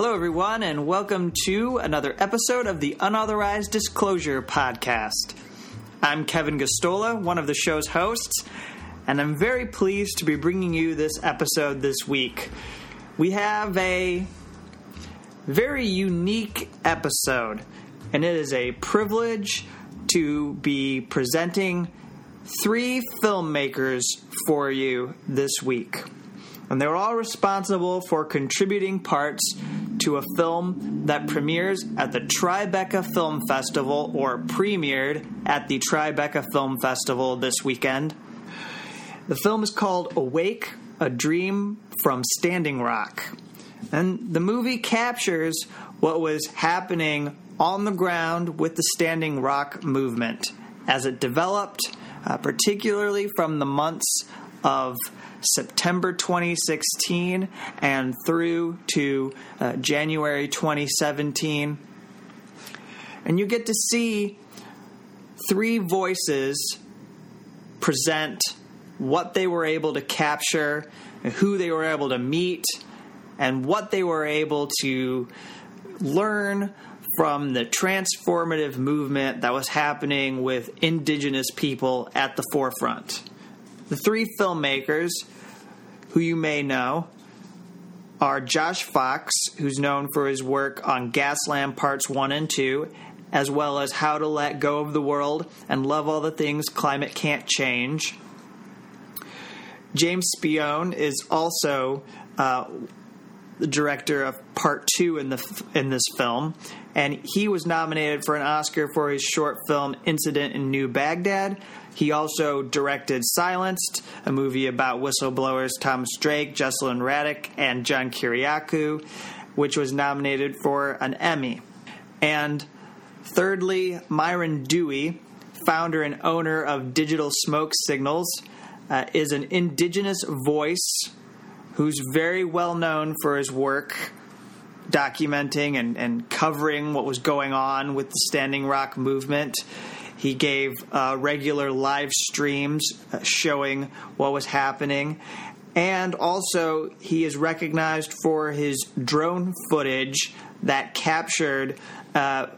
Hello, everyone, and welcome to another episode of the Unauthorized Disclosure Podcast. I'm Kevin Gosztola, one of the show's hosts, and I'm very pleased to be bringing you this episode this week. We have a very unique episode, and it is a privilege to be presenting three filmmakers for you this week. And they're all responsible for contributing parts to a film that premieres at the Tribeca Film Festival or premiered at the Tribeca Film Festival this weekend. The film is called Awake A Dream from Standing Rock. And the movie captures what was happening on the ground with the Standing Rock movement as it developed, uh, particularly from the months of September 2016 and through to uh, January 2017. And you get to see three voices present what they were able to capture, who they were able to meet, and what they were able to learn from the transformative movement that was happening with indigenous people at the forefront. The three filmmakers who you may know are Josh Fox, who's known for his work on Gasland Parts 1 and 2, as well as How to Let Go of the World and Love All the Things Climate Can't Change. James Spione is also uh, the director of Part Two in the in this film, and he was nominated for an Oscar for his short film "Incident in New Baghdad." He also directed Silenced, a movie about whistleblowers Thomas Drake, Jesselyn Radack, and John Kiriakou, which was nominated for an Emmy. And thirdly, Myron Dewey, founder and owner of Digital Smoke Signals, uh, is an indigenous voice who's very well known for his work documenting and, and covering what was going on with the Standing Rock movement. He gave uh, regular live streams uh, showing what was happening. And also, he is recognized for his drone footage that captured uh,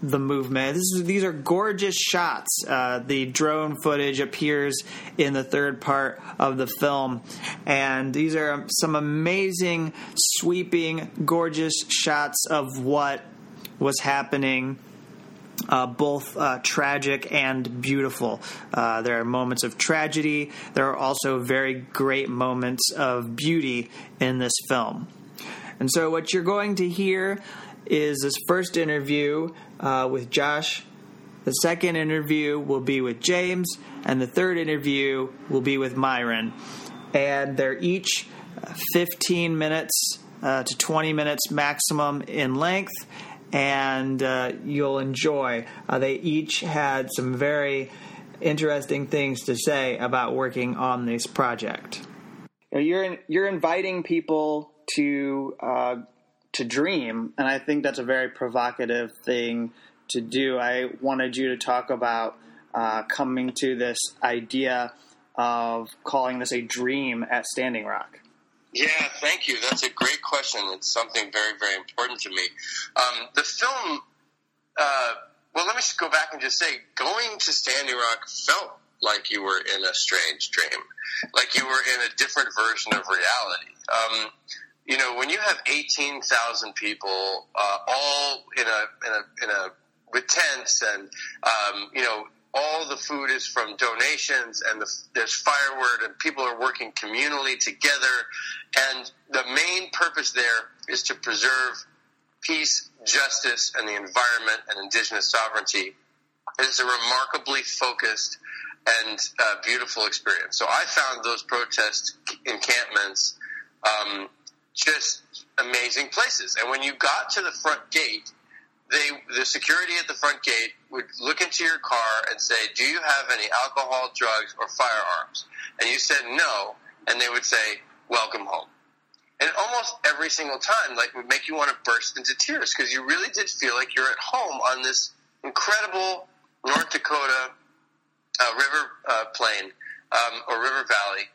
the movement. Is, these are gorgeous shots. Uh, the drone footage appears in the third part of the film, and these are some amazing, sweeping, gorgeous shots of what was happening. Uh, both uh, tragic and beautiful. Uh, there are moments of tragedy. There are also very great moments of beauty in this film. And so, what you're going to hear is this first interview uh, with Josh. The second interview will be with James, and the third interview will be with Myron. And they're each uh, 15 minutes uh, to 20 minutes maximum in length, and uh, you'll enjoy. Uh, they each had some very interesting things to say about working on this project. You you're you're inviting people to uh, to dream, and I think that's a very provocative thing to do. I wanted you to talk about uh, coming to this idea of calling this a dream at Standing Rock. Yeah, thank you. That's a great question. It's something very, very important to me. Um, the film, uh, well, let me just go back and just say, going to Standing Rock felt like you were in a strange dream, like you were in a different version of reality. Um, you know, when you have 18,000 people, uh, all in a, in a, in a, with tents and, um, you know, all the food is from donations and the, there's firewood and people are working communally together. And the main purpose there is to preserve peace, justice, and the environment and indigenous sovereignty. It's a remarkably focused and uh, beautiful experience. So I found those protest encampments um, just amazing places. And when you got to the front gate, they the security at the front gate would look into your car and say, "Do you have any alcohol, drugs, or firearms?" And you said no, and they would say, "Welcome home." And almost every single time, like, would make you want to burst into tears because you really did feel like you're at home on this incredible North Dakota uh, river uh, plain um, or river valley.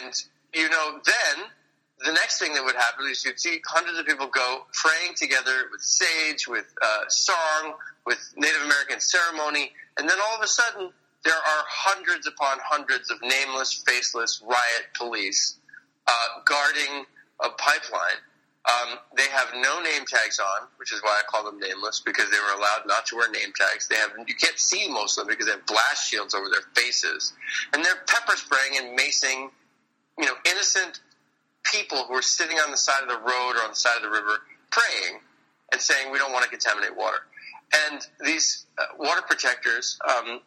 And you know, then the next thing that would happen is you'd see hundreds of people go praying together with sage, with uh, song, with Native American ceremony, and then all of a sudden there are hundreds upon hundreds of nameless, faceless riot police uh, guarding a pipeline. Um, they have no name tags on, which is why I call them nameless because they were allowed not to wear name tags. They have you can't see most of them because they have blast shields over their faces, and they're pepper spraying and macing, you know, innocent people who are sitting on the side of the road or on the side of the river praying and saying we don't want to contaminate water. And these uh, water protectors, um,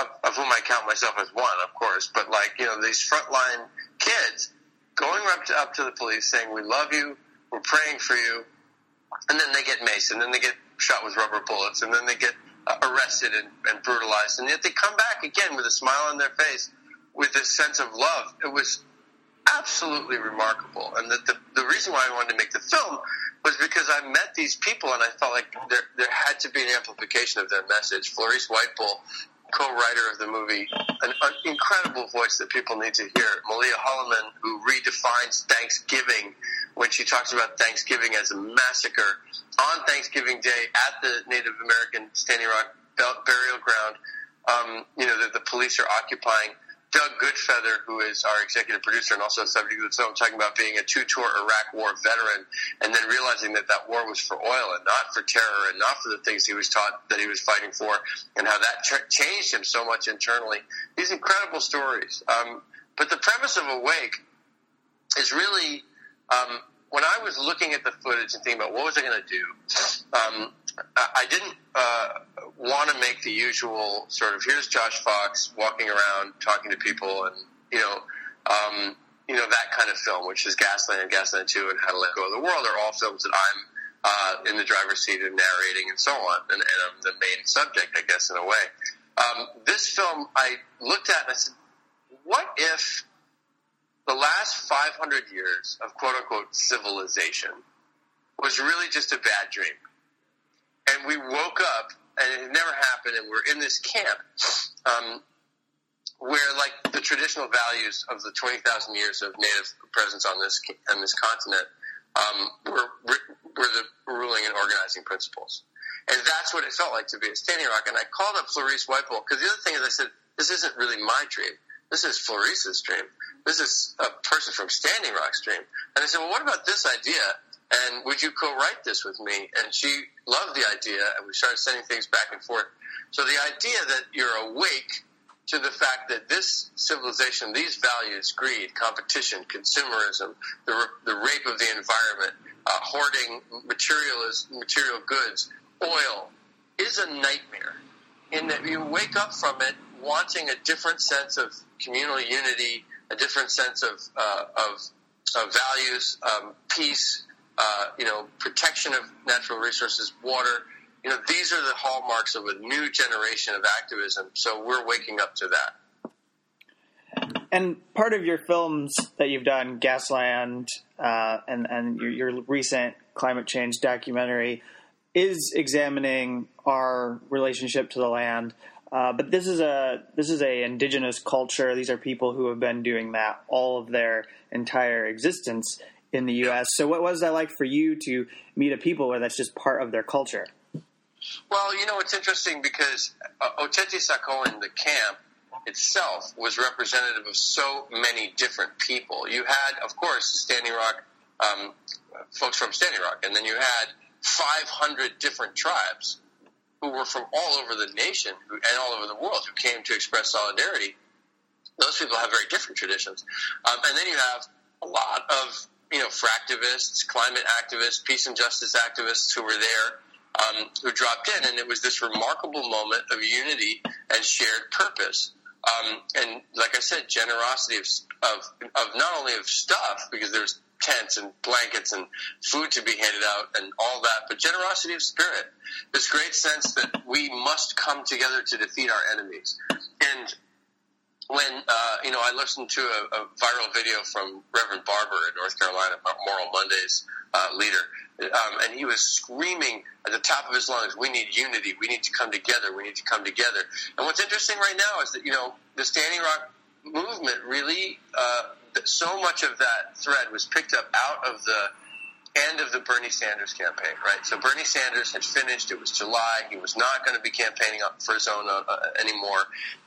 of, of whom I count myself as one, of course, but like you know these frontline kids going up to, up to the police saying we love you we're praying for you. And then they get maced, and then they get shot with rubber bullets, and then they get uh, arrested and, and brutalized. And yet they come back again with a smile on their face, with this sense of love. It was absolutely remarkable. And the, the, the reason why I wanted to make the film was because I met these people and I felt like there, there had to be an amplification of their message. Florice Whitebull co-writer of the movie, an, an incredible voice that people need to hear. Malia Holloman, who redefines Thanksgiving when she talks about Thanksgiving as a massacre on Thanksgiving Day at the Native American Standing Rock burial ground. Um, you know, the, the police are occupying Doug Goodfeather, who is our executive producer and also subject of the film, talking about being a two-tour Iraq War veteran, and then realizing that that war was for oil and not for terror and not for the things he was taught that he was fighting for, and how that ch- changed him so much internally. These incredible stories. Um, but the premise of Awake is really um, when I was looking at the footage and thinking about what was I going to do, um, I didn't uh, want to make the usual sort of here's Josh Fox walking around talking to people and you know um, you know that kind of film, which is Gasland and Gasland Two and How to Let Go of the World are all films that I'm uh, in the driver's seat and narrating and so on, and, and I'm the main subject, I guess, in a way. Um, this film I looked at and I said, what if the last 500 years of quote unquote civilization was really just a bad dream. And we woke up and it never happened and we're in this camp um, where like the traditional values of the 20,000 years of native presence on this on this continent um, were, were the ruling and organizing principles. And that's what it felt like to be at Standing Rock. And I called up Florice Whitebull because the other thing is I said, this isn't really my dream. This is Florice's dream this is a person from Standing Rock's dream. And I said, well, what about this idea? And would you co-write this with me? And she loved the idea, and we started sending things back and forth. So the idea that you're awake to the fact that this civilization, these values, greed, competition, consumerism, the, the rape of the environment, uh, hoarding materialist, material goods, oil, is a nightmare. In that you wake up from it wanting a different sense of communal unity, a different sense of uh, of, of, values, um, peace, uh, you know, protection of natural resources, water. You know, these are the hallmarks of a new generation of activism. So we're waking up to that. And part of your films that you've done, Gasland, uh, and and your, your recent climate change documentary, is examining our relationship to the land. Uh, but this is a this is a indigenous culture. These are people who have been doing that all of their entire existence in the U.S. So, what was that like for you to meet a people where that's just part of their culture? Well, you know, it's interesting because uh, Oceti the camp itself, was representative of so many different people. You had, of course, Standing Rock um, folks from Standing Rock, and then you had 500 different tribes who were from all over the nation and all over the world who came to express solidarity. Those people have very different traditions. Um, and then you have a lot of, you know, fractivists, climate activists, peace and justice activists who were there, um, who dropped in. And it was this remarkable moment of unity and shared purpose. Um, and like I said, generosity of, of, of not only of stuff, because there's tents and blankets and food to be handed out and all that, but generosity of spirit. This great sense that we must come together to defeat our enemies. And when uh, you know, I listened to a, a, viral video from Reverend Barber in North Carolina, Moral Mondays uh, leader, um, and he was screaming at the top of his lungs, "We need unity. We need to come together. We need to come together." And what's interesting right now is that you know the Standing Rock movement really uh, so much of that thread was picked up out of the end of the Bernie Sanders campaign, right? So Bernie Sanders had finished. It was July. He was not going to be campaigning for his own uh, anymore,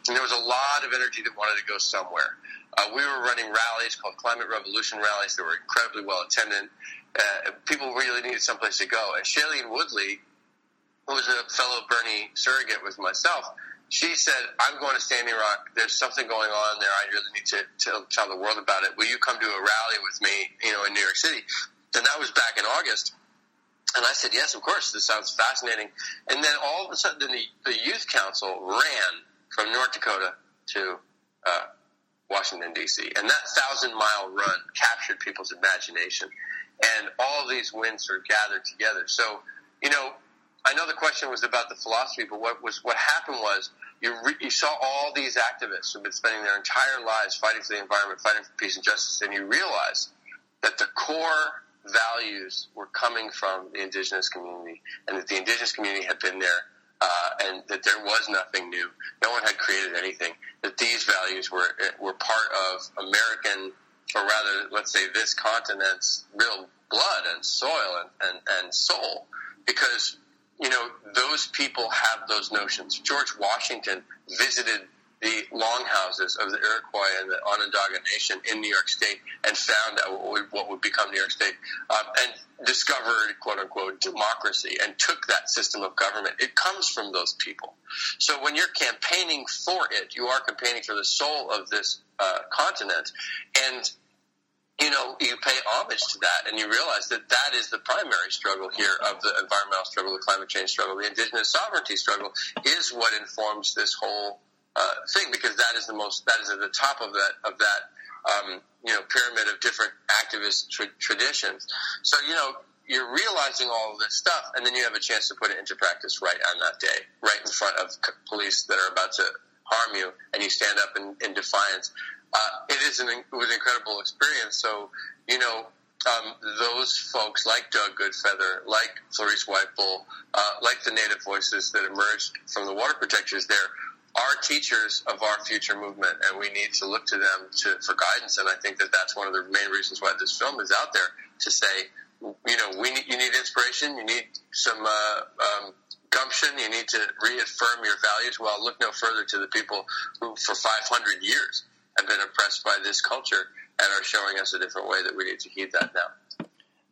and there was a lot of energy that wanted to go somewhere. Uh, we were running rallies called Climate Revolution rallies that were incredibly well attended. Uh, people really needed someplace to go. And Shailene Woodley, who was a fellow Bernie surrogate with myself, she said, I'm going to Standing Rock. There's something going on there. I really need to, to tell the world about it. Will you come to a rally with me, you know, in New York City? And that was back in August. And I said, yes, of course. This sounds fascinating. And then all of a sudden, the, the youth council ran from North Dakota to uh, Washington, D.C. And that thousand mile run captured people's imagination. And all these winds sort of gathered together. So, you know, I know the question was about the philosophy, but what was what happened was you re, you saw all these activists who've been spending their entire lives fighting for the environment, fighting for peace and justice, and you realize that the core values were coming from the indigenous community, and that the indigenous community had been there, uh, and that there was nothing new. No one had created anything. That these values were were part of American, or rather, let's say, this continent's real blood and soil and, and, and soul, because you know, those people have those notions. George Washington visited the longhouses of the Iroquois and the Onondaga Nation in New York State and found out what would, become New York State um, and discovered, quote unquote, democracy and took that system of government. It comes from those people. So when you're campaigning for it, you are campaigning for the soul of this uh, continent. And you know, you pay homage to that and you realize that that is the primary struggle here of the environmental struggle, the climate change struggle, the indigenous sovereignty struggle is what informs this whole uh, thing because that is the most, that is at the top of that, of that, um, you know, pyramid of different activist tra- traditions. So, you know, you're realizing all of this stuff and then you have a chance to put it into practice right on that day, right in front of police that are about to harm you and you stand up in, in defiance uh, it is an it was an incredible experience. So you know. Um, those folks like Doug Goodfeather, like Florice Whitebull, uh, like the Native voices that emerged from the water protectors there, are teachers of our future movement, and we need to look to them to, for guidance. And I think that that's one of the main reasons why this film is out there to say, you know, we need, you need inspiration, you need some uh, um, gumption, you need to reaffirm your values. Well, look no further to the people who, for 500 years, have been oppressed by this culture and are showing us a different way that we need to heed that now.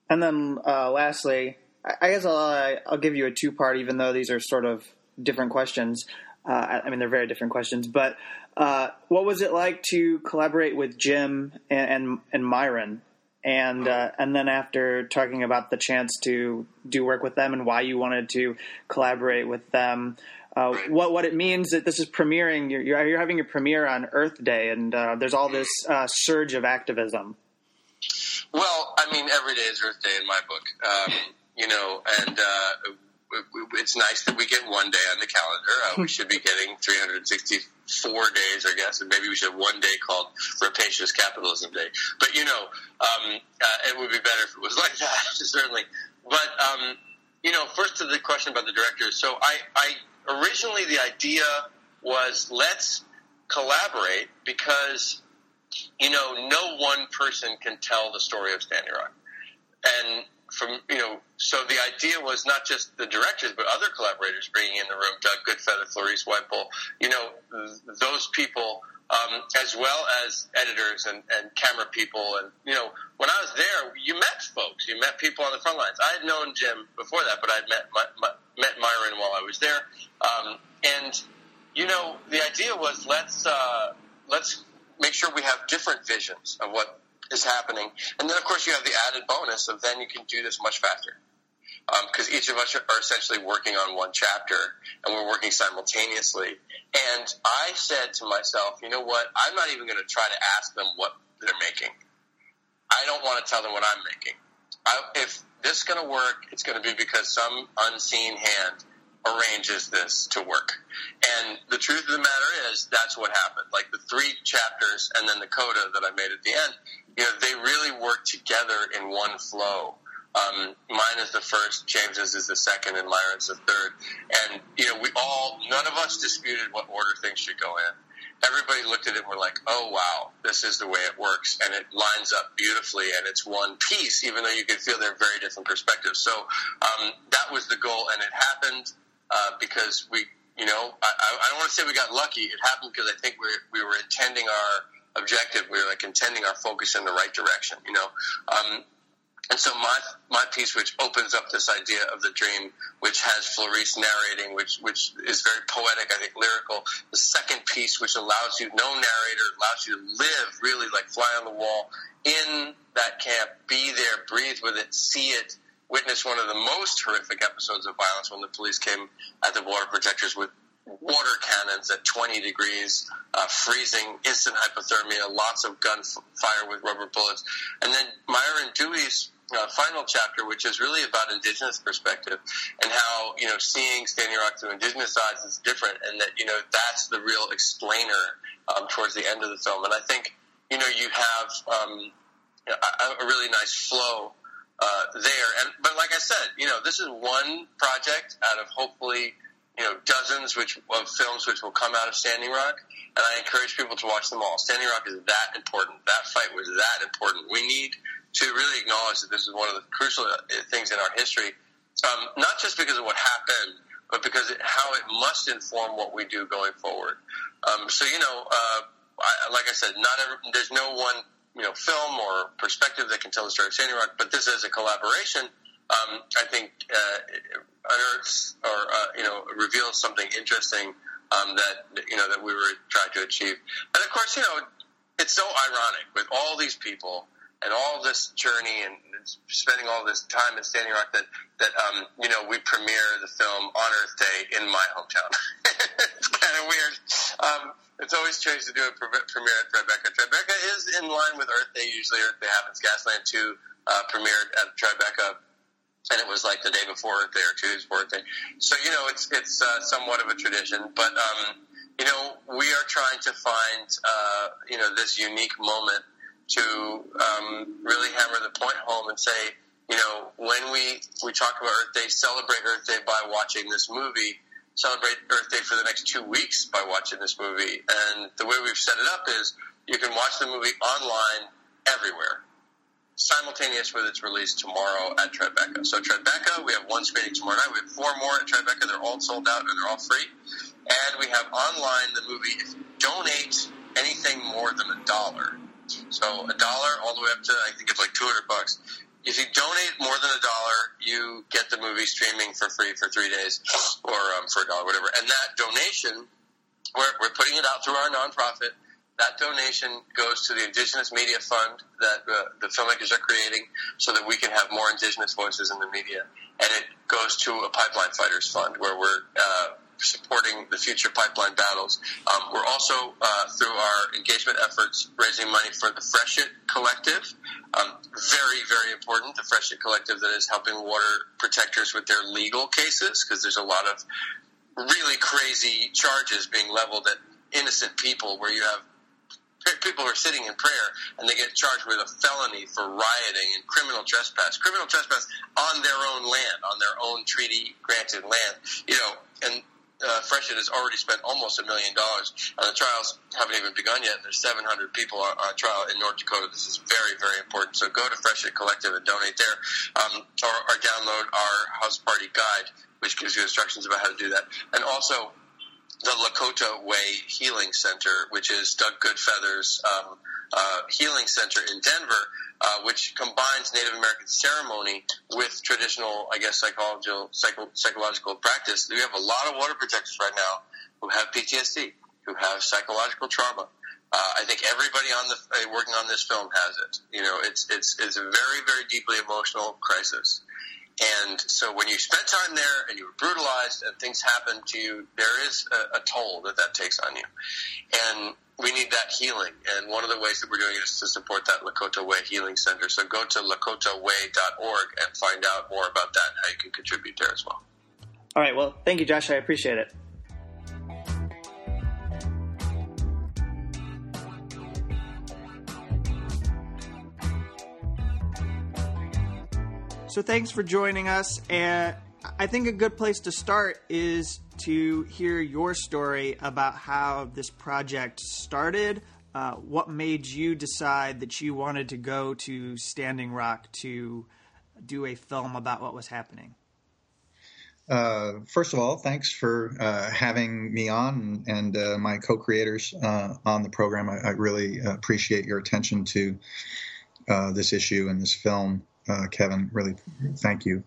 And then, uh, lastly, I guess I'll, I'll give you a two part, even though these are sort of different questions. Uh, I mean, they're very different questions. But uh, what was it like to collaborate with Jim and and, and Myron? And uh, and then after talking about the chance to do work with them and why you wanted to collaborate with them, uh, what what it means that this is premiering. You're, you're having your premiere on Earth Day, and uh, there's all this uh, surge of activism. Well, I mean, every day is Earth Day in my book, um, you know, and it's nice that we get one day on the calendar. Uh, we should be getting 364 days, I guess, and maybe we should have one day called Rapacious Capitalism Day. But you know, um, it would be better if it was like that, certainly. But um, you know, first to the question about the directors. So I, I originally the idea was let's collaborate because you know no one person can tell the story of Standing Rock, and from you know so the idea was not just the directors but other collaborators bringing in the room Doug Goodfeather, Florice Whitebull, you know those people. Um, as well as editors and, and camera people, and you know, when I was there, you met folks, you met people on the front lines. I had known Jim before that, but I'd met my, my, met Myron while I was there, um, and you know the idea was let's uh, let's make sure we have different visions of what is happening, and then of course you have the added bonus of then you can do this much faster because um, each of us are essentially working on one chapter and we're working simultaneously. And I said to myself, you know what? I'm not even going to try to ask them what they're making. I don't want to tell them what I'm making. I, if this is going to work, it's going to be because some unseen hand arranges this to work. And the truth of the matter is, that's what happened. Like the three chapters and then the coda that I made at the end, you know, they really work together in one flow. Um, mine is the first, James's is the second, and Myron's the third. And, you know, we all, none of us disputed what order things should go in. everybody looked at it and were like, oh, wow, this is the way it works. And it lines up beautifully and it's one piece, even though you could feel they're very different perspectives. So um, that was the goal, and it happened uh, because we, you know, I, I don't want to say we got lucky. It happened because I think we we were intending our objective. We were like intending our focus in the right direction, you know. Um, and so my my piece, which opens up this idea of the dream, which has Florice narrating, which which is very poetic, I think lyrical. The second piece, which allows you no narrator, allows you to live really like fly on the wall in that camp, be there, breathe with it, see it, witness one of the most horrific episodes of violence when the police came at the water protectors with water cannons at 20 degrees, uh, freezing, instant hypothermia, lots of gunfire with rubber bullets. And then Myron Dewey's uh, final chapter, which is really about indigenous perspective and how you know seeing Standing Rock through indigenous eyes is different, and that you know that's the real explainer um, towards the end of the film. And I think you know you have um, a, a really nice flow uh, there. And but like I said, you know this is one project out of hopefully you know dozens which of films which will come out of Standing Rock, and I encourage people to watch them all. Standing Rock is that important. That fight was that important. We need to really acknowledge that this is one of the crucial uh, things in our history, um, not just because of what happened, but because it, how it must inform what we do going forward. Um, so you know, uh, I, like I said, not every, there's no one you know film or perspective that can tell the story of Standing Rock, but this is a collaboration. Um, I think uh, unearths or uh, you know reveals something interesting um, that you know that we were trying to achieve, and of course, you know, it's so ironic with all these people and all this journey and spending all this time in Standing Rock that that um, you know we premiere the film on Earth Day in my hometown. it's kind of weird. Um, it's always strange to do a premiere at Tribeca. Tribeca is in line with Earth Day. Usually, Earth Day happens. Gasland Two uh, premiered at Tribeca. And it was like the day before Earth Day or two Earth Day. So, you know, it's, it's uh, somewhat of a tradition. But, um, you know, we are trying to find, uh, you know, this unique moment to um, really hammer the point home and say, you know, when we, we talk about Earth Day, celebrate Earth Day by watching this movie, celebrate Earth Day for the next two weeks by watching this movie. And the way we've set it up is you can watch the movie online everywhere, simultaneous with its release tomorrow at Tribeca. So Tribeca, we have one screening tomorrow night. We have four more at Tribeca. They're all sold out and they're all free. And we have online the movie. If you donate anything more than a dollar, so a dollar all the way up to I think it's like two hundred bucks. If you donate more than a dollar, you get the movie streaming for free for three days, or um, for a dollar, whatever. And that donation, we're, we're putting it out through our nonprofit. That donation goes to the Indigenous Media Fund that uh, the filmmakers are creating, so that we can have more Indigenous voices in the media. And it goes to a Pipeline Fighters Fund, where we're uh, supporting the future pipeline battles. Um, we're also, uh, through our engagement efforts, raising money for the Freshet Collective. Um, very, very important. The Freshet Collective that is helping water protectors with their legal cases because there's a lot of really crazy charges being leveled at innocent people where you have people who are sitting in prayer and they get charged with a felony for rioting and criminal trespass, criminal trespass on their own land, on their own treaty granted land, you know, and uh, Freshet has already spent almost a million dollars. and the trials haven't even begun yet. And There's 700 people on, on trial in North Dakota. This is very, very important. So go to Freshet Collective and donate there, um, or, or download our house party guide, which gives you instructions about how to do that. And also the Lakota Way Healing Center, which is Doug Goodfeather's um, uh, healing center in Denver, uh, which combines Native American ceremony with traditional, I guess, psychological, psycho, psychological practice. We have a lot of water protectors right now who have PTSD, who have psychological trauma. Uh, I think everybody on the uh, working on this film has it. You know, it's it's it's a very very deeply emotional crisis. And so when you spend time there and you were brutalized and things happen to you, there is a, a toll that that takes on you. And we need that healing. And one of the ways that we're doing it is to support that Lakota Way Healing Center. So go to lakotaway.org and find out more about that and how you can contribute there as well. All right. Well, thank you, Josh. I appreciate it. So thanks for joining us. And I think a good place to start is to hear your story about how this project started. Uh, what made you decide that you wanted to go to Standing Rock to do a film about what was happening? Uh, first of all, thanks for uh, having me on and uh, my co-creators uh, on the program. I, I, really appreciate your attention to uh, this issue and this film, uh, Kevin. Really, thank you.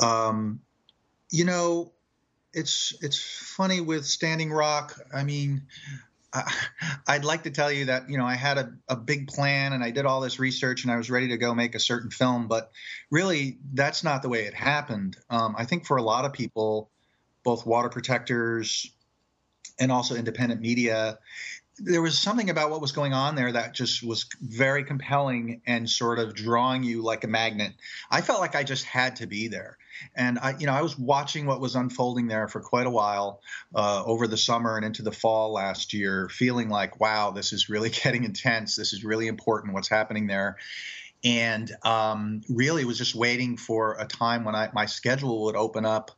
Um, you know, it's it's funny with Standing Rock. I mean, I'd like to tell you that you know I had a, a big plan and I did all this research and I was ready to go make a certain film, but really that's not the way it happened. Um, I think for a lot of people, both water protectors and also independent media, there was something about what was going on there that just was very compelling and sort of drawing you like a magnet. I felt like I just had to be there, and I, you know, I was watching what was unfolding there for quite a while uh, over the summer and into the fall last year, feeling like, wow, this is really getting intense. This is really important. What's happening there? And um, really was just waiting for a time when I, my schedule would open up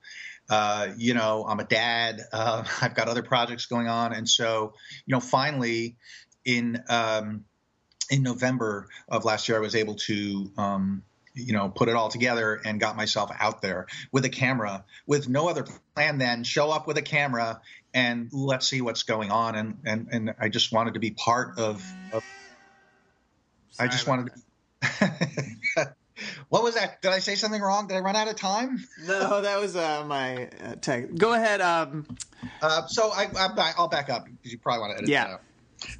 uh, you know, I'm a dad. Uh, I've got other projects going on, and so you know, finally, in um, in November of last year, I was able to. Um, you know, put it all together and got myself out there with a camera, with no other plan than show up with a camera and let's see what's going on. And and and I just wanted to be part of. of I just wanted to. What was that? Did I say something wrong? Did I run out of time? No, that was uh, my uh, tech. Go ahead. Um... Uh, so I, I, will back up because you probably want to edit yeah.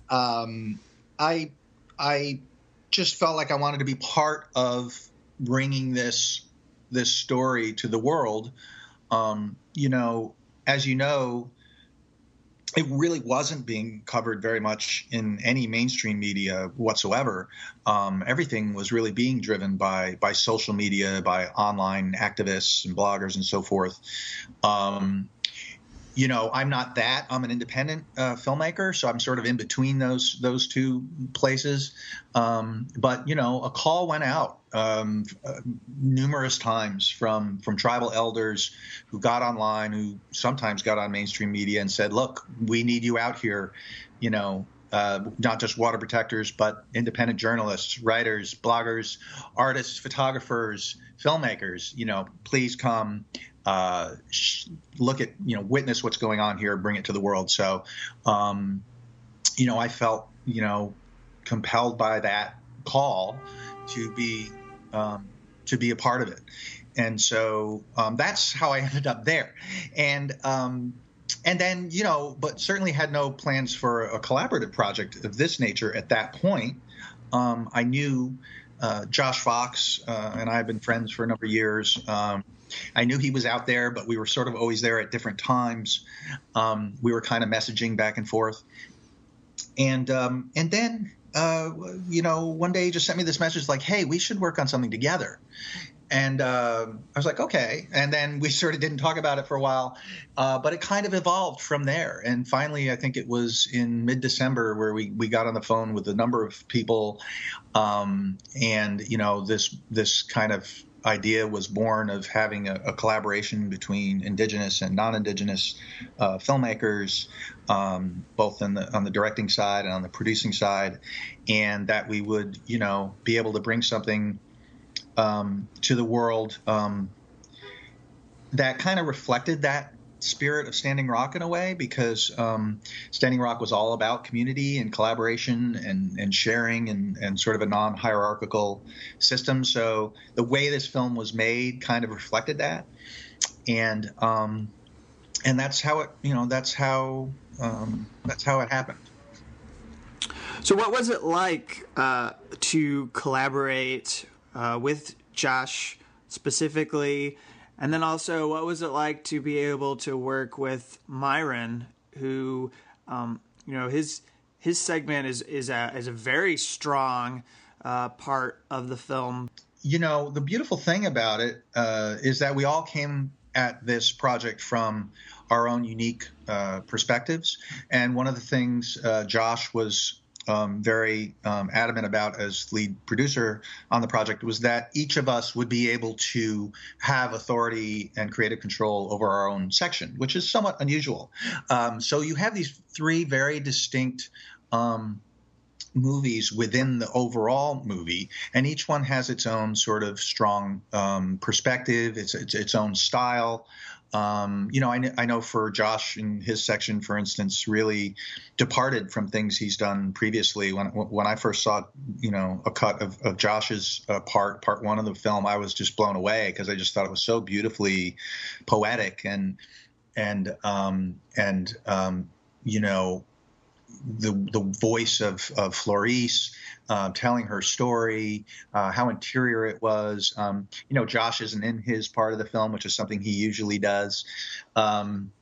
that out. Um, I, I just felt like I wanted to be part of bringing this this story to the world. Um, you know, as you know, it really wasn't being covered very much in any mainstream media whatsoever. Um, everything was really being driven by by social media, by online activists and bloggers and so forth. Um, you know, I'm not that. I'm an independent uh, filmmaker, so I'm sort of in between those those two places. Um, but you know, a call went out um, numerous times from from tribal elders who got online, who sometimes got on mainstream media and said, "Look, we need you out here." You know, uh, not just water protectors, but independent journalists, writers, bloggers, artists, photographers, filmmakers. You know, please come uh, look at you know witness what's going on here, bring it to the world. So, um, you know, I felt you know compelled by that call to be um, to be a part of it, and so um, that's how I ended up there, and. Um, and then, you know, but certainly had no plans for a collaborative project of this nature at that point. Um, I knew uh, Josh Fox uh, and I have been friends for a number of years. Um, I knew he was out there, but we were sort of always there at different times. Um, we were kind of messaging back and forth, and and then uh, you know one day he just sent me this message like, "Hey, we should work on something together." And uh, I was like, okay. And then we sort of didn't talk about it for a while, uh, but it kind of evolved from there. And finally, I think it was in mid December where we, we got on the phone with a number of people, um, and you know this this kind of idea was born of having a, a collaboration between indigenous and non-indigenous uh, filmmakers, um, both the on the directing side and on the producing side, and that we would, you know, be able to bring something um, to the world um, that kind of reflected that spirit of Standing Rock in a way because um, Standing Rock was all about community and collaboration and, and sharing and, and sort of a non hierarchical system. So the way this film was made kind of reflected that. And um, and that's how it you know that's how um, that's how it happened. So what was it like uh, to collaborate uh, with Josh specifically? And then also, what was it like to be able to work with Myron, who, um, you know, his his segment is is a is a very strong uh, part of the film. You know, the beautiful thing about it uh, is that we all came at this project from our own unique uh, perspectives, and one of the things uh, Josh was um, very um, adamant about as lead producer on the project was that each of us would be able to have authority and creative control over our own section, which is somewhat unusual. Um, so you have these three very distinct um, movies within the overall movie, and each one has its own sort of strong um, perspective, its, its, its own style. Um, you know, I, I, know for Josh in his section, for instance, really departed from things he's done previously. When when I first saw, you know, a cut of, of Josh's uh, part, part one of the film, I was just blown away because I just thought it was so beautifully poetic and and um, and um, you know the the voice of of Florice, uh, telling her story, uh, how interior it was. Um, you know, Josh isn't in his part of the film, which is something he usually does. Um,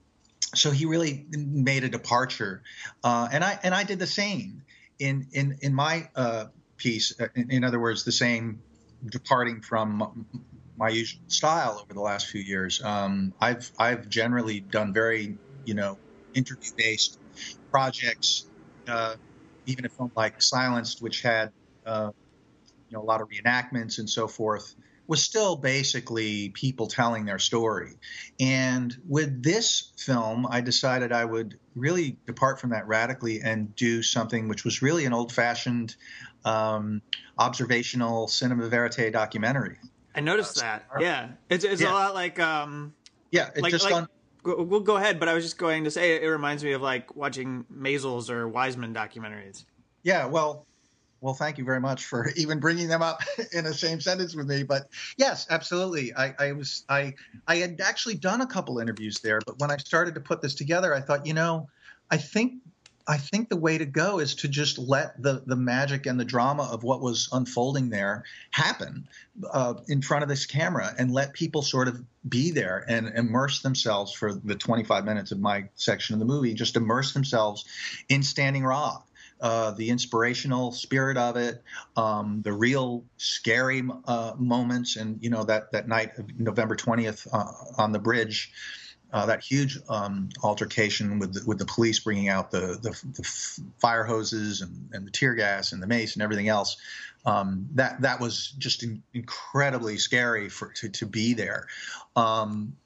so he really made a departure, uh, and I and I did the same in in in my uh, piece. In, in, other words, the same departing from my usual style over the last few years. Um, I've I've generally done very you know interview based projects, uh, even a film like Silenced, which had uh, you know a lot of reenactments and so forth, was still basically people telling their story. And with this film, I decided I would really depart from that radically and do something which was really an old-fashioned um, observational cinema verite documentary. I noticed uh, that. Yeah, it's, it's yeah. a lot like um, yeah, like, just like, on We'll go ahead, but I was just going to say it reminds me of like watching Maysles or Wiseman documentaries. Yeah, well, well, thank you very much for even bringing them up in the same sentence with me. But yes, absolutely. I, I, was I I had actually done a couple interviews there, but when I started to put this together, I thought, you know, I think I think the way to go is to just let the the magic and the drama of what was unfolding there happen uh, in front of this camera, and let people sort of be there and immerse themselves for the 25 minutes of my section of the movie. Just immerse themselves in Standing Rock. Uh, the inspirational spirit of it, um, the real scary uh, moments, and you know that that night of November 20th uh, on the bridge, uh, that huge um, altercation with the, with the police bringing out the, the, the fire hoses and, and, the tear gas and the mace and everything else. Um, that that was just in, incredibly scary for to, to be there, um,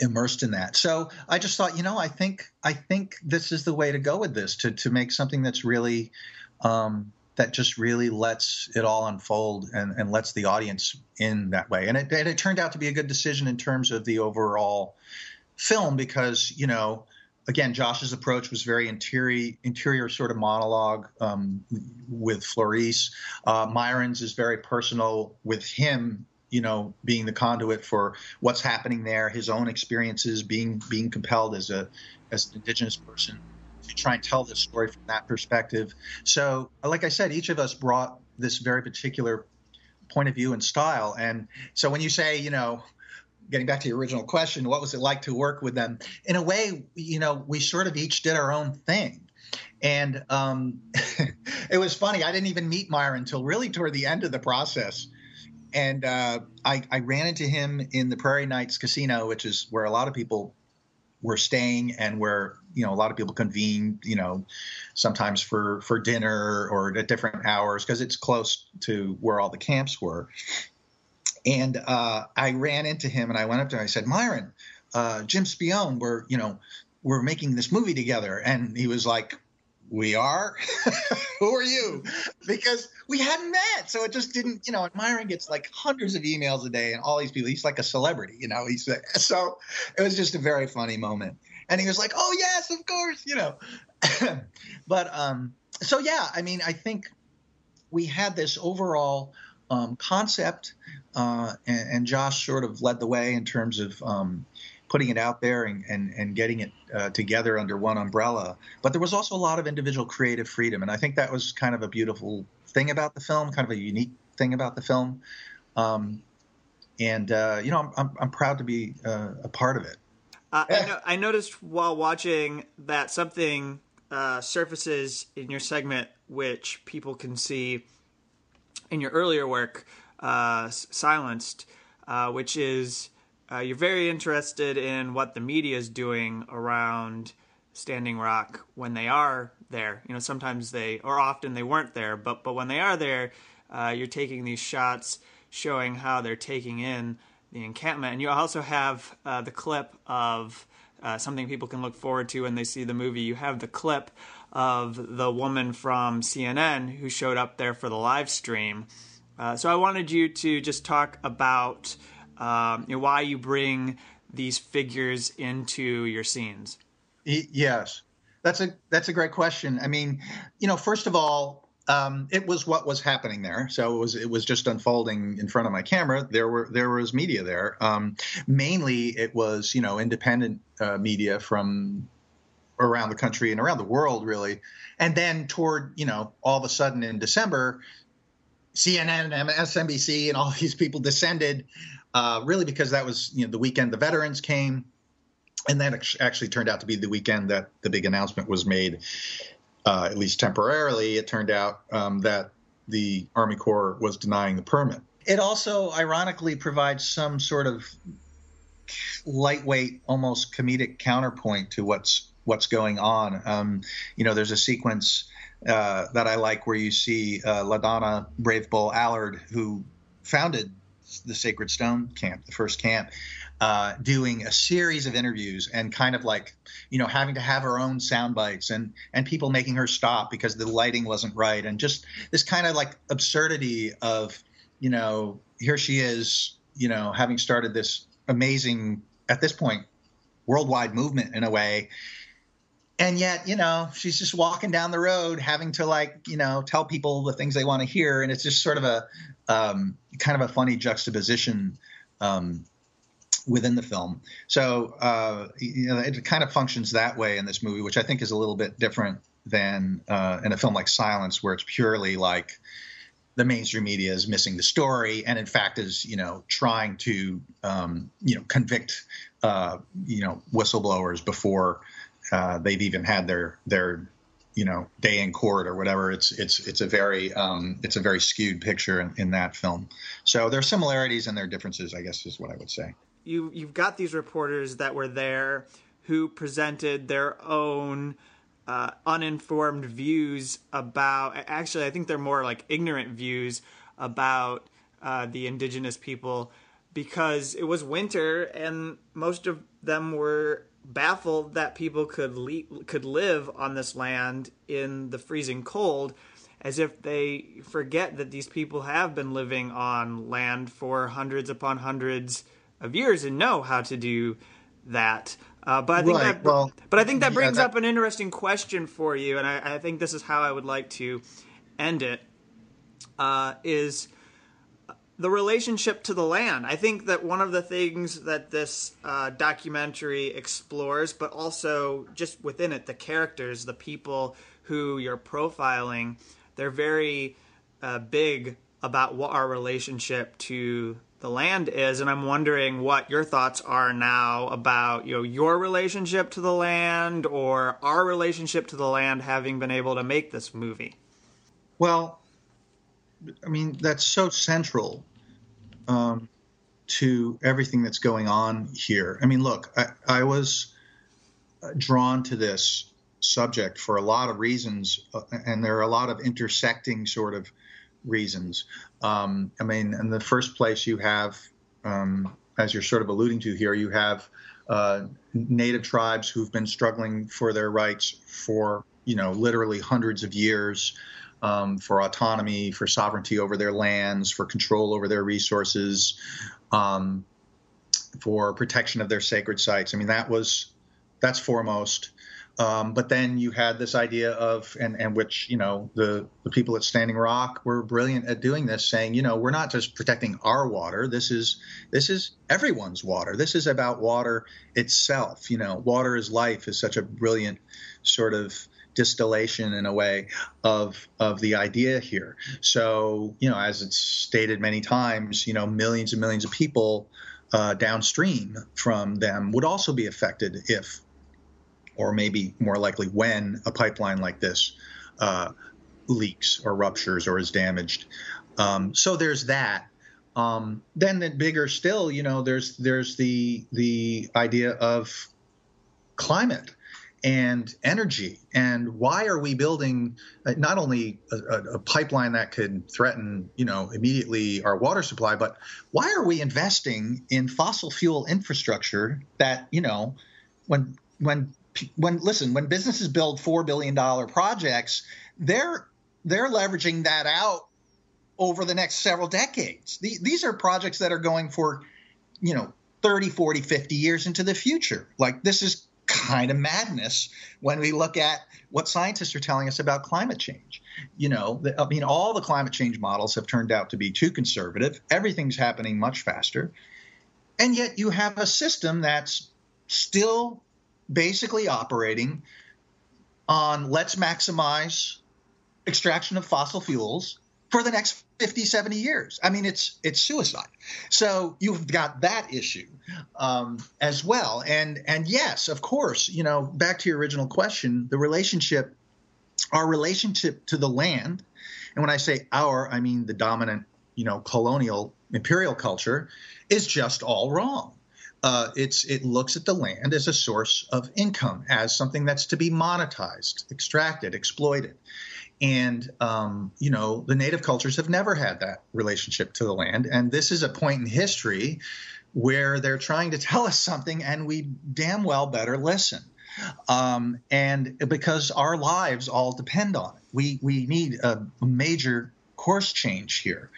immersed in that. So I just thought, you know, I think I think this is the way to go with this to to make something that's really um, that just really lets it all unfold and, and lets the audience in that way. And it, and it turned out to be a good decision in terms of the overall film because you know again josh's approach was very interior interior sort of monologue um, with florice uh, myron's is very personal with him you know being the conduit for what's happening there his own experiences being being compelled as a as an indigenous person to try and tell this story from that perspective. So like i said each of us brought this very particular point of view and style. And so when you say you know getting back to your original question, what was it like to work with them? In a way, you know, we sort of each did our own thing. And um, it was funny. I didn't even meet Myron until really toward the end of the process. And uh, I, I, ran into him in the Prairie Knights Casino, which is where a lot of people were staying and where you know a lot of people convene. You know, sometimes for for dinner or at different hours because it's close to where all the camps were. And uh, I ran into him and I went up to him. I said, Myron, uh, Jim Spione, we're, you know, we're making this movie together. And he was like, we are? Who are you? Because we hadn't met. So it just didn't, you know, and Myron gets like hundreds of emails a day and all these people. He's like a celebrity, you know. He's so it was just a very funny moment. And he was like, Oh yes, of course, you know. but um so yeah, I mean, I think we had this overall um, concept, uh, and, and, Josh sort of led the way in terms of um, putting it out there and, and, and getting it uh, together under one umbrella. But there was also a lot of individual creative freedom, and I think that was kind of a beautiful thing about the film, kind of a unique thing about the film. Um, and uh, you know, I'm, I'm, I'm, proud to be uh, a part of it. Uh, I, no, I, noticed while watching that something uh, surfaces in your segment, which people can see in your earlier work, uh, Silenced, uh, which is uh, you're very interested in what the media is doing around Standing Rock when they are there. You know, sometimes they, or often they weren't there, but but when they are there, uh, you're taking these shots showing how they're taking in the encampment, and you also have uh, the clip of something people can look forward to when they see the movie. You have the clip of the woman from CNN who showed up there for the live stream. Uh, so I wanted you to just talk about um, you know, why you bring these figures into your scenes. Yes, that's a that's a great question. I mean, you know, first of all, um, it was what was happening there. So it was it was just unfolding in front of my camera. There were there was media there. Um, mainly, it was you know independent uh, media from around the country and around the world, really. And then toward you know all of a sudden in December, CNN and MSNBC and all these people descended, uh, really because that was you know the weekend the veterans came, and that actually turned out to be the weekend that the big announcement was made uh, at least temporarily, it turned out um, that the Army Corps was denying the permit. It also, ironically, provides some sort of lightweight, almost comedic counterpoint to what's what's going on. Um, you know, there's a sequence uh, that I like where you see uh, LaDonna Brave Bull Allard, who founded the Sacred Stone Camp, the first camp, uh, doing a series of interviews and kind of like you know having to have her own sound bites and and people making her stop because the lighting wasn't right and just this kind of like absurdity of you know here she is you know having started this amazing at this point worldwide movement in a way and yet you know she's just walking down the road having to like you know tell people the things they want to hear and it's just sort of a um, kind of a funny juxtaposition um, within the film. So uh, you know, it kind of functions that way in this movie, which I think is a little bit different than uh, in a film like Silenced, where it's purely like the mainstream media is missing the story, and in fact is you know trying to um, you know convict uh, you know whistleblowers before uh, they've even had their their you know day in court or whatever. It's it's it's a very um, it's a very skewed picture in, in that film. So there are similarities and there are differences, I guess, is what I would say you you've got these reporters that were there who presented their own uh, uninformed views about. Actually, I think they're more like ignorant views about uh, the indigenous people because it was winter and most of them were baffled that people could le- could live on this land in the freezing cold as if they forget that these people have been living on land for hundreds upon hundreds of years and know how to do that. Uh, but I think right. that, well, but I think that brings yeah, that... up an interesting question for you, and I, I, think this is how I would like to end it. Uh, is the relationship to the land. I think that one of the things that this uh, documentary explores, but also just within it, the characters, the people who you're profiling, they're very uh, big about what our relationship to the land is and i'm wondering what your thoughts are now about you know your relationship to the land or our relationship to the land having been able to make this movie well i mean that's so central um, to everything that's going on here i mean look I, I was drawn to this subject for a lot of reasons uh, and there are a lot of intersecting sort of reasons. Um, I mean, in the first place, you have, um, as you're sort of alluding to here, you have uh, native tribes who've been struggling for their rights for, you know, literally hundreds of years. Um, for autonomy, for sovereignty over their lands, for control over their resources, um, for protection of their sacred sites. I mean, that was that's foremost. Um, but then you had this idea of, and, and which, you know, the, the people at Standing Rock were brilliant at doing this, saying, you know, we're not just protecting our water. This is, this is everyone's water. This is about water itself. You know, water is life is such a brilliant sort of distillation in a way of, of the idea here. So, you know, as it's stated many times, you know, millions and millions of people uh, downstream from them would also be affected if or maybe more likely when a pipeline like this uh, leaks or ruptures or is damaged. Um, so there's that. Um, then the bigger still, you know, there's there's the the idea of climate and energy. And why are we building uh, not only a, a, pipeline that could threaten, you know, immediately our water supply, but why are we investing in fossil fuel infrastructure that, you know, when when when listen, when businesses build four billion dollar projects, they're they're leveraging that out over the next several decades. these are projects that are going for, you know, 30, 40, 50 years into the future. Like this is kind of madness when we look at what scientists are telling us about climate change. You know, I mean, all the climate change models have turned out to be too conservative. Everything's happening much faster. And yet you have a system that's still basically operating on let's maximize extraction of fossil fuels for the next 50 70 years. I mean it's it's suicide. So you've got that issue um, as well. And and yes of course you know back to your original question the relationship our relationship to the land and when i say our i mean the dominant you know colonial imperial culture is just all wrong uh, it's it looks at the land as a source of income, as something that's to be monetized, extracted, exploited. And um, you know, the native cultures have never had that relationship to the land, and this is a point in history where they're trying to tell us something, and we damn well better listen. Um, and because our lives all depend on it, we we need a major course change here.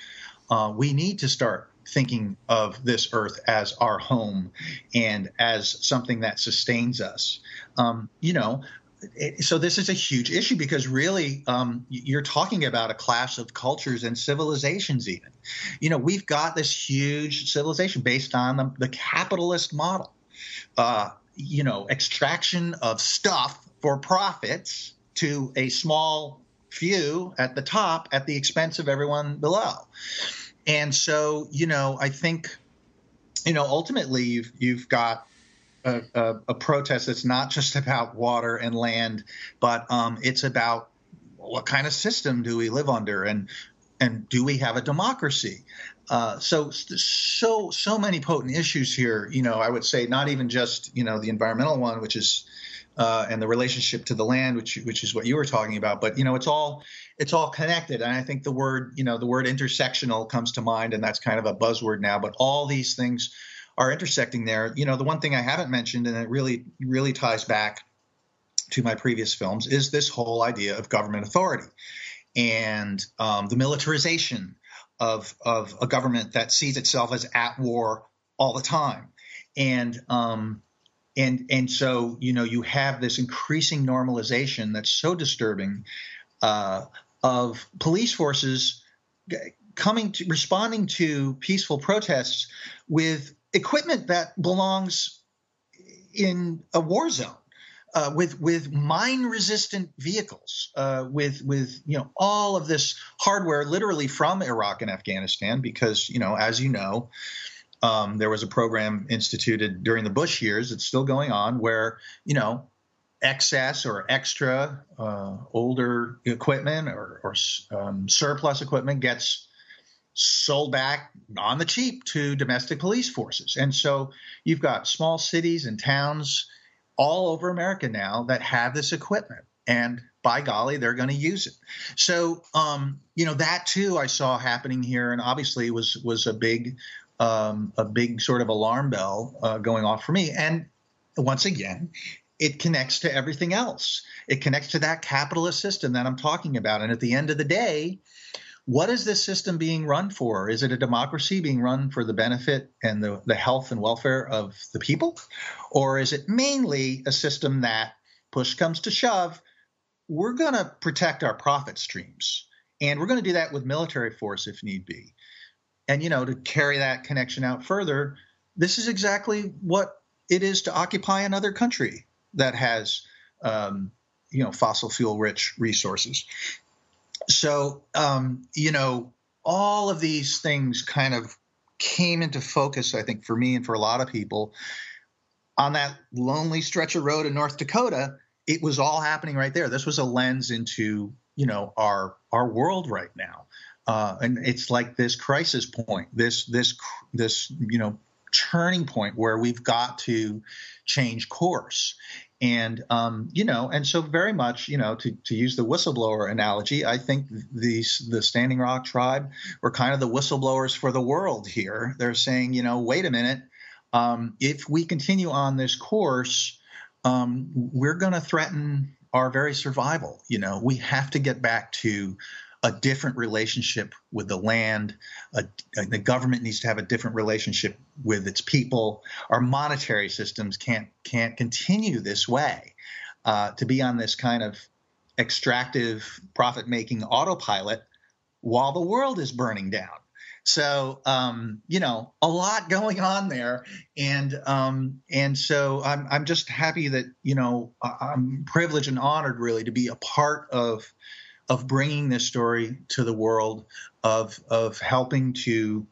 Uh, we need to start thinking of this earth as our home and as something that sustains us. Um, you know, it, so this is a huge issue because really um, you're talking about a clash of cultures and civilizations even. You know we've got this huge civilization based on the, the capitalist model. Uh, you know extraction of stuff for profits to a small few at the top at the expense of everyone below and so, you know, I think, you know, ultimately you've you've got a, a, a protest that's not just about water and land, but um, it's about what kind of system do we live under, and and do we have a democracy? Uh, so so so many potent issues here. You know, I would say not even just you know the environmental one, which is uh, and the relationship to the land, which which is what you were talking about. But you know, it's all it's all connected, and I think the word you know the word intersectional comes to mind, and that's kind of a buzzword now. But all these things are intersecting there. You know, the one thing I haven't mentioned, and it really really ties back to my previous films, is this whole idea of government authority and um, the militarization of of a government that sees itself as at war all the time, and um, and and so you know you have this increasing normalization that's so disturbing uh, of police forces coming to responding to peaceful protests with equipment that belongs in a war zone. Uh, with with mine resistant vehicles, uh, with with you know all of this hardware literally from Iraq and Afghanistan, because you know as you know, um, there was a program instituted during the Bush years. It's still going on where, you know, excess or extra uh, older equipment or, or um, surplus equipment gets sold back on the cheap to domestic police forces. And so you've got small cities and towns all over America now that have this equipment. And by golly, they're going to use it. So, um, you know, that too I saw happening here, and obviously was was a big um, a big sort of alarm bell uh, going off for me. And once again, it connects to everything else. It connects to that capitalist system that I'm talking about. And at the end of the day, what is this system being run for? Is it a democracy being run for the benefit and the, the health and welfare of the people? Or is it mainly a system that, push comes to shove, we're going to protect our profit streams? And we're going to do that with military force if need be. And, you know, to carry that connection out further, this is exactly what it is to occupy another country that has, um, you know, fossil fuel rich resources. So, um, you know, all of these things kind of came into focus, I think, for me and for a lot of people on that lonely stretch of road in North Dakota. It was all happening right there. This was a lens into, you know, our our world right now uh, and it's like this crisis point, this this this you know turning point where we've got to change course. And um, you know, and so very much, you know, to, to use the whistleblower analogy, I think these the Standing Rock tribe were kind of the whistleblowers for the world here. They're saying, you know, wait a minute, um, if we continue on this course, um, we're going to threaten our very survival. You know, we have to get back to a different relationship with the land. A, a, the government needs to have a different relationship with its people. Our monetary systems can't can't continue this way. Uh, to be on this kind of extractive, profit making autopilot while the world is burning down. So um, you know, a lot going on there, and um, and so I'm I'm just happy that you know I'm privileged and honored really to be a part of of bringing this story to the world, of of helping to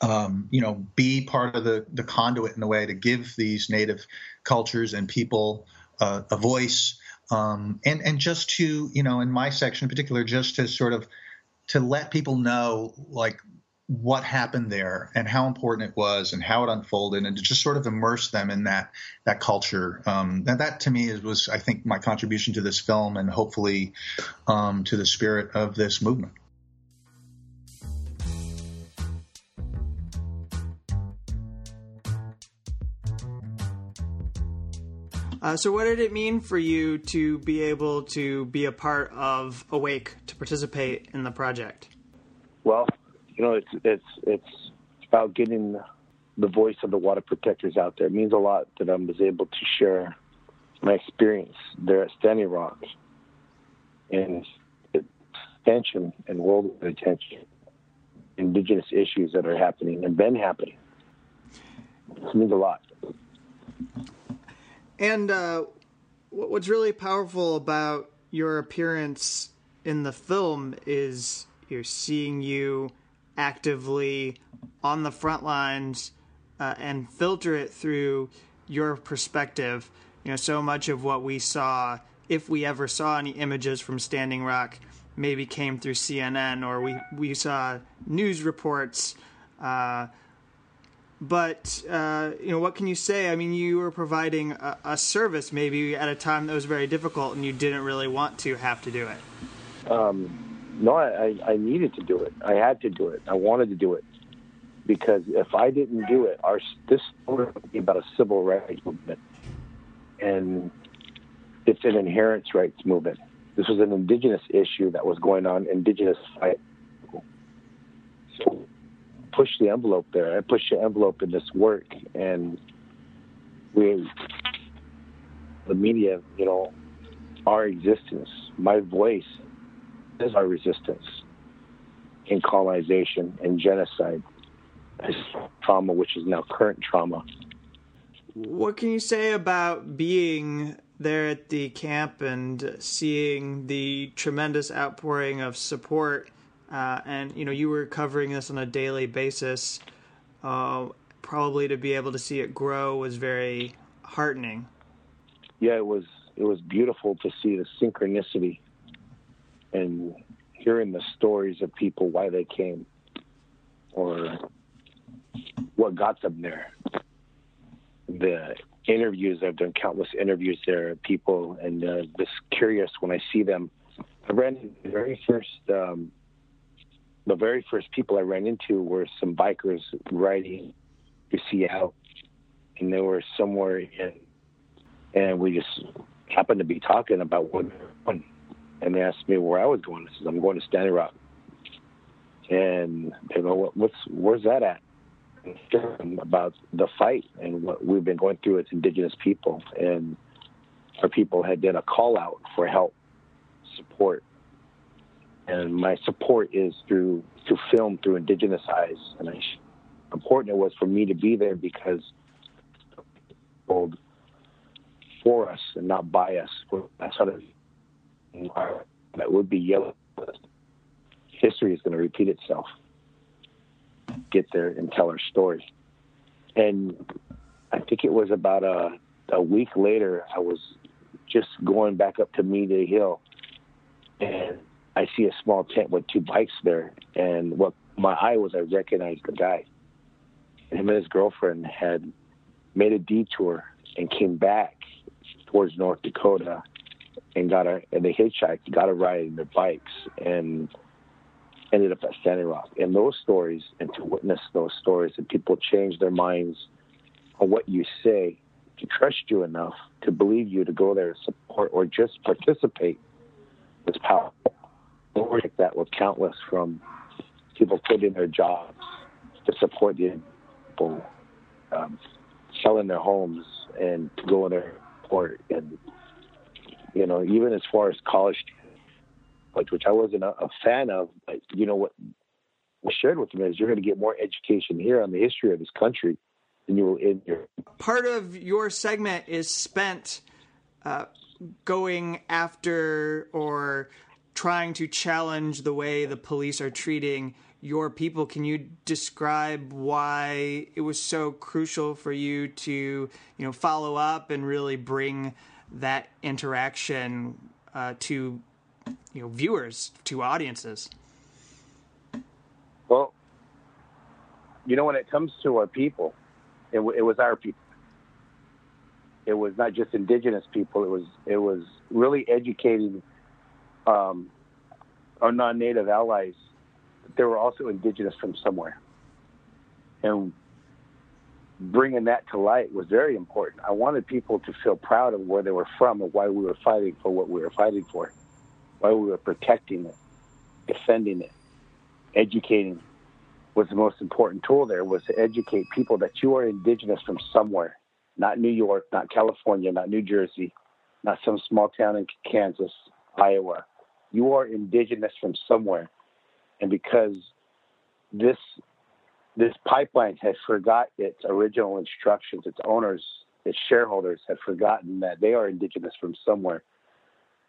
um, you know be part of the the conduit in a way to give these native cultures and people uh, a voice, um, and and just to you know in my section in particular, just to sort of to let people know like what happened there and how important it was and how it unfolded and to just sort of immerse them in that that culture um, and that to me is, was I think my contribution to this film and hopefully um, to the spirit of this movement. Uh, so, what did it mean for you to be able to be a part of Awake to participate in the project? Well, you know, it's it's it's about getting the voice of the water protectors out there. It means a lot that I was able to share my experience there at Standing Rock and attention and world attention, indigenous issues that are happening and been happening. It means a lot. And uh, what's really powerful about your appearance in the film is you're seeing you actively on the front lines uh, and filter it through your perspective. You know, so much of what we saw, if we ever saw any images from Standing Rock, maybe came through CNN or we, we saw news reports. Uh, but uh, you know, what can you say? I mean, you were providing a, a, service maybe at a time that was very difficult, and you didn't really want to have to do it. Um, no, I, I needed to do it. I had to do it. I wanted to do it because if I didn't do it, our this would be about a civil rights movement, and it's an inherent rights movement. This was an indigenous issue that was going on, indigenous fight. So push the envelope there. I pushed the envelope in this work, and we, the media, you know, our existence, my voice is our resistance in colonization and genocide, this trauma, which is now current trauma. What can you say about being there at the camp and seeing the tremendous outpouring of support? Uh, and you know, you were covering this on a daily basis. Uh, probably to be able to see it grow was very heartening. Yeah, it was. It was beautiful to see the synchronicity and hearing the stories of people why they came or what got them there. The interviews I've done countless interviews there people and uh, just curious when I see them. I ran the very first um, the very first people I ran into were some bikers riding to Seattle, and they were somewhere in, and we just happened to be talking about what and they asked me where I was going. I said, I'm going to Standing Rock. And they go, well, what's where's that at? About the fight and what we've been going through as Indigenous people, and our people had done a call out for help, support, and my support is through through film through Indigenous eyes, and I, important it was for me to be there because for us and not by us. That's how that would be yellow history is going to repeat itself. Get there and tell our story. And I think it was about a, a week later, I was just going back up to Media Hill, and I see a small tent with two bikes there. And what my eye was, I recognized the guy. Him and his girlfriend had made a detour and came back towards North Dakota and got a and they hitchhiked, got a ride in their bikes and ended up at Standing Rock. And those stories and to witness those stories and people change their minds on what you say to trust you enough to believe you to go there and support or just participate was powerful. Stories Like that was countless from people quitting their jobs to support the people, um, selling their homes and to go in their port and you know even as far as college like which I wasn't a, a fan of but you know what was shared with me is you're going to get more education here on the history of this country than you will in your part of your segment is spent uh, going after or trying to challenge the way the police are treating your people. Can you describe why it was so crucial for you to, you know, follow up and really bring that interaction uh, to, you know, viewers, to audiences? Well, you know, when it comes to our people, it, it was our people. It was not just indigenous people. It was it was really educating um, our non-native allies they were also indigenous from somewhere. And bringing that to light was very important. I wanted people to feel proud of where they were from and why we were fighting for what we were fighting for, why we were protecting it, defending it, educating was the most important tool there was to educate people that you are indigenous from somewhere, not New York, not California, not New Jersey, not some small town in Kansas, Iowa. You are indigenous from somewhere and because this this pipeline has forgot its original instructions, its owners, its shareholders have forgotten that they are indigenous from somewhere.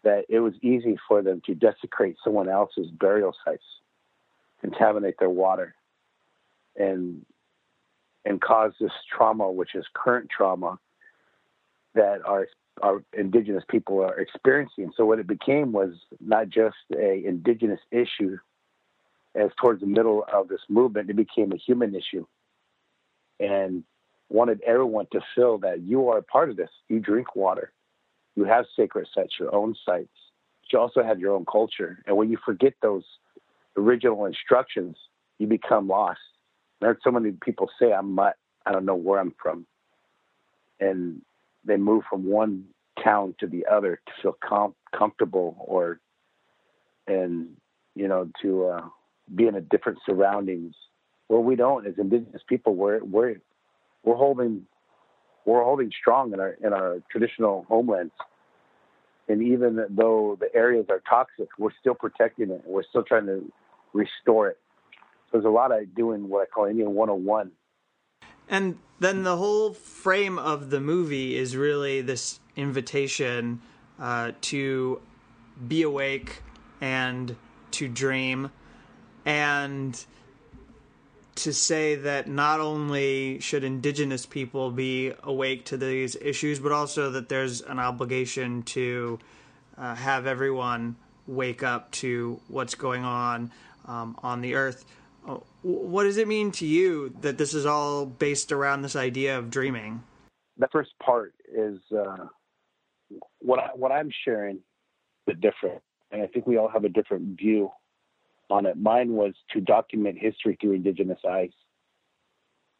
That it was easy for them to desecrate someone else's burial sites, contaminate their water, and and cause this trauma, which is current trauma, that our our indigenous people are experiencing. So what it became was not just a indigenous issue as towards the middle of this movement, it became a human issue and wanted everyone to feel that you are a part of this. You drink water, you have sacred sites, your own sites. You also have your own culture. And when you forget those original instructions, you become lost. I heard so many people say, I'm not, I don't know where I'm from. And they move from one town to the other to feel com- comfortable or, and, you know, to, uh, be in a different surroundings. where we don't as indigenous people. We're we're we're holding we're holding strong in our in our traditional homelands. And even though the areas are toxic, we're still protecting it. We're still trying to restore it. So there's a lot of doing what I call Indian 101. And then the whole frame of the movie is really this invitation uh, to be awake and to dream and to say that not only should indigenous people be awake to these issues, but also that there's an obligation to uh, have everyone wake up to what's going on um, on the earth. Uh, what does it mean to you that this is all based around this idea of dreaming? The first part is uh, what I, what I'm sharing, the different, and I think we all have a different view on it. Mine was to document history through indigenous eyes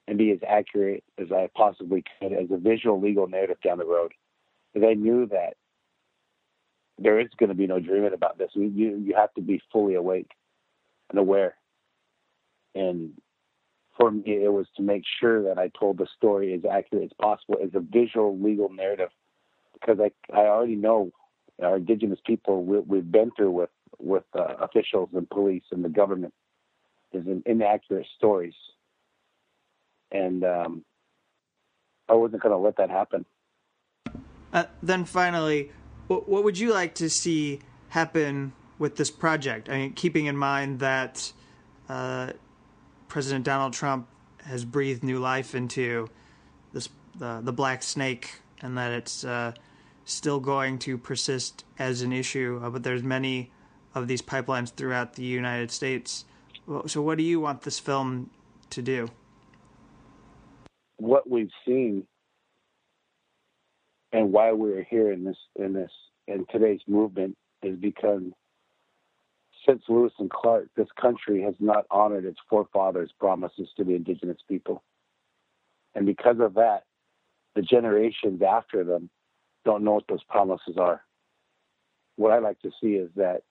and be as accurate as I possibly could as a visual legal narrative down the road. Because I knew that there is going to be no dreaming about this. You, you have to be fully awake and aware. And for me, it was to make sure that I told the story as accurate as possible as a visual legal narrative, because I I already know our indigenous people we, we've been through with with uh, officials and police and the government is in inaccurate stories, and um, I wasn't going to let that happen. Uh, then finally, what, what would you like to see happen with this project? I mean, keeping in mind that uh, President Donald Trump has breathed new life into this the the black snake, and that it's uh, still going to persist as an issue. Uh, but there's many of these pipelines throughout the United States. So, what do you want this film to do? What we've seen and why we're here in this in this in today's movement is because since Lewis and Clark, this country has not honored its forefathers' promises to the indigenous people. And because of that, the generations after them don't know what those promises are. What I like to see is that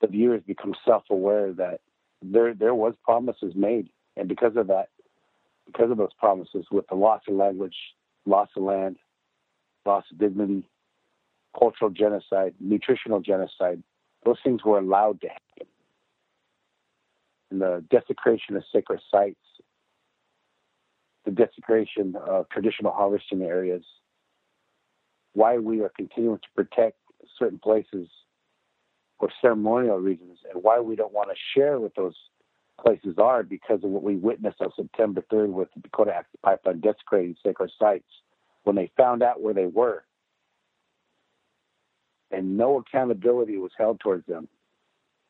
the viewers become self-aware that there there was promises made, and because of that, because of those promises, with the loss of language, loss of land, loss of dignity, cultural genocide, nutritional genocide, those things were allowed to happen. And the desecration of sacred sites, the desecration of traditional harvesting areas, why we are continuing to protect certain places for ceremonial reasons, and why we don't want to share what those places are because of what we witnessed on September 3rd with the Dakota Access Pipeline desecrating sacred sites when they found out where they were and no accountability was held towards them.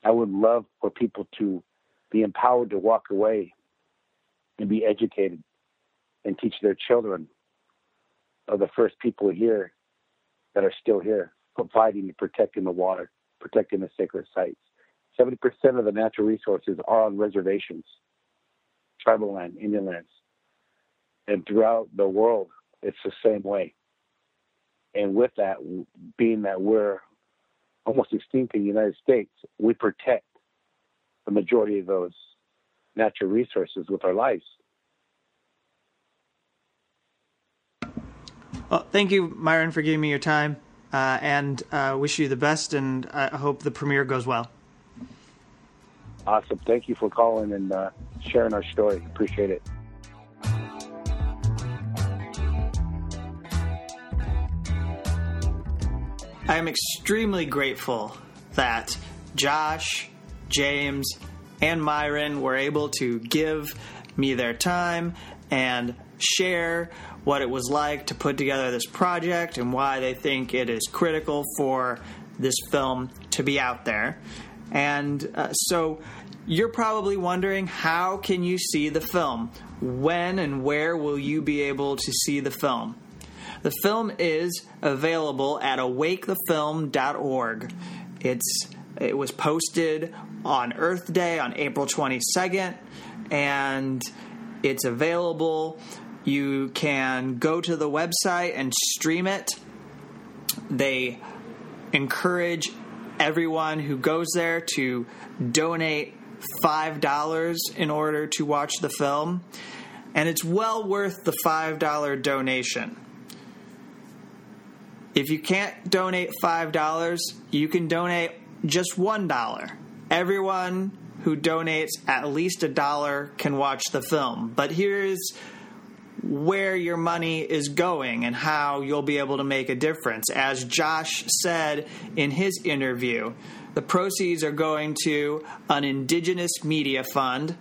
I would love for people to be empowered to walk away and be educated and teach their children of the first people here that are still here, providing and protecting the water, protecting the sacred sites. 70% of the natural resources are on reservations, tribal land, Indian lands. And throughout the world, it's the same way and with that, being that we're almost extinct in the United States, we protect the majority of those natural resources with our lives. Well, thank you, Myron, for giving me your time, uh, and uh, wish you the best. And I hope the premiere goes well. Awesome. Thank you for calling and uh, sharing our story. Appreciate it. I am extremely grateful that Josh, James, and Myron were able to give me their time and share what it was like to put together this project and why they think it is critical for this film to be out there. And uh, so you're probably wondering how can you see the film? When and where will you be able to see the film? The film is available at awakethefilm.org. It's it was posted on Earth Day on April 22nd and it's available. You can go to the website and stream it. They encourage everyone who goes there to donate $5 in order to watch the film. And it's well worth the $5 donation. If you can't donate $5, you can donate just $1. Everyone who donates at least a dollar can watch the film. But here's where your money is going and how you'll be able to make a difference. As Josh said in his interview, the proceeds are going to an indigenous media fund.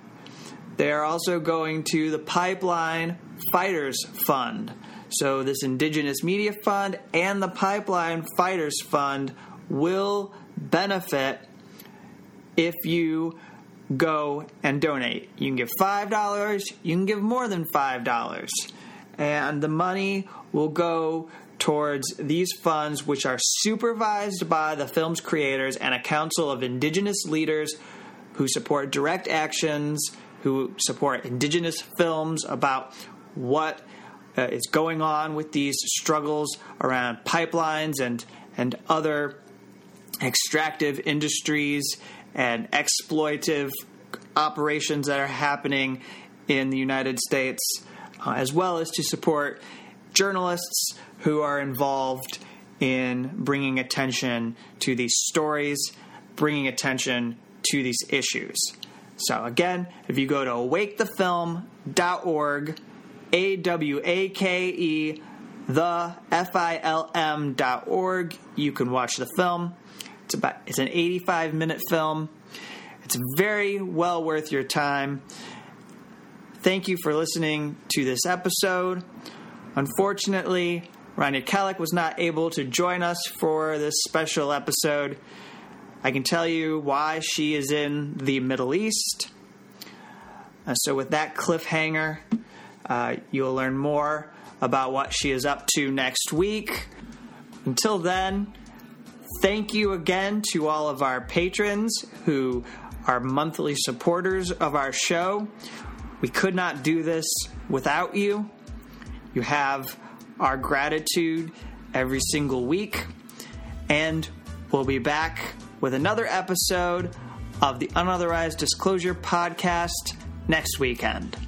They are also going to the Pipeline Fighters Fund. So, this Indigenous Media Fund and the Pipeline Fighters Fund will benefit if you go and donate. You can give $5, you can give more than $5. And the money will go towards these funds, which are supervised by the film's creators and a council of indigenous leaders who support direct actions, who support indigenous films about what uh, is going on with these struggles around pipelines and and other extractive industries and exploitive operations that are happening in the United States, uh, as well as to support journalists who are involved in bringing attention to these stories, bringing attention to these issues. So, again, if you go to awakethefilm.org, a W A K E, the F I L M dot org. You can watch the film. It's about it's an 85 minute film. It's very well worth your time. Thank you for listening to this episode. Unfortunately, Rania Khalek was not able to join us for this special episode. I can tell you why she is in the Middle East. Uh, so, with that cliffhanger, uh, you'll learn more about what she is up to next week. Until then, thank you again to all of our patrons who are monthly supporters of our show. We could not do this without you. You have our gratitude every single week. And we'll be back with another episode of the Unauthorized Disclosure Podcast next weekend.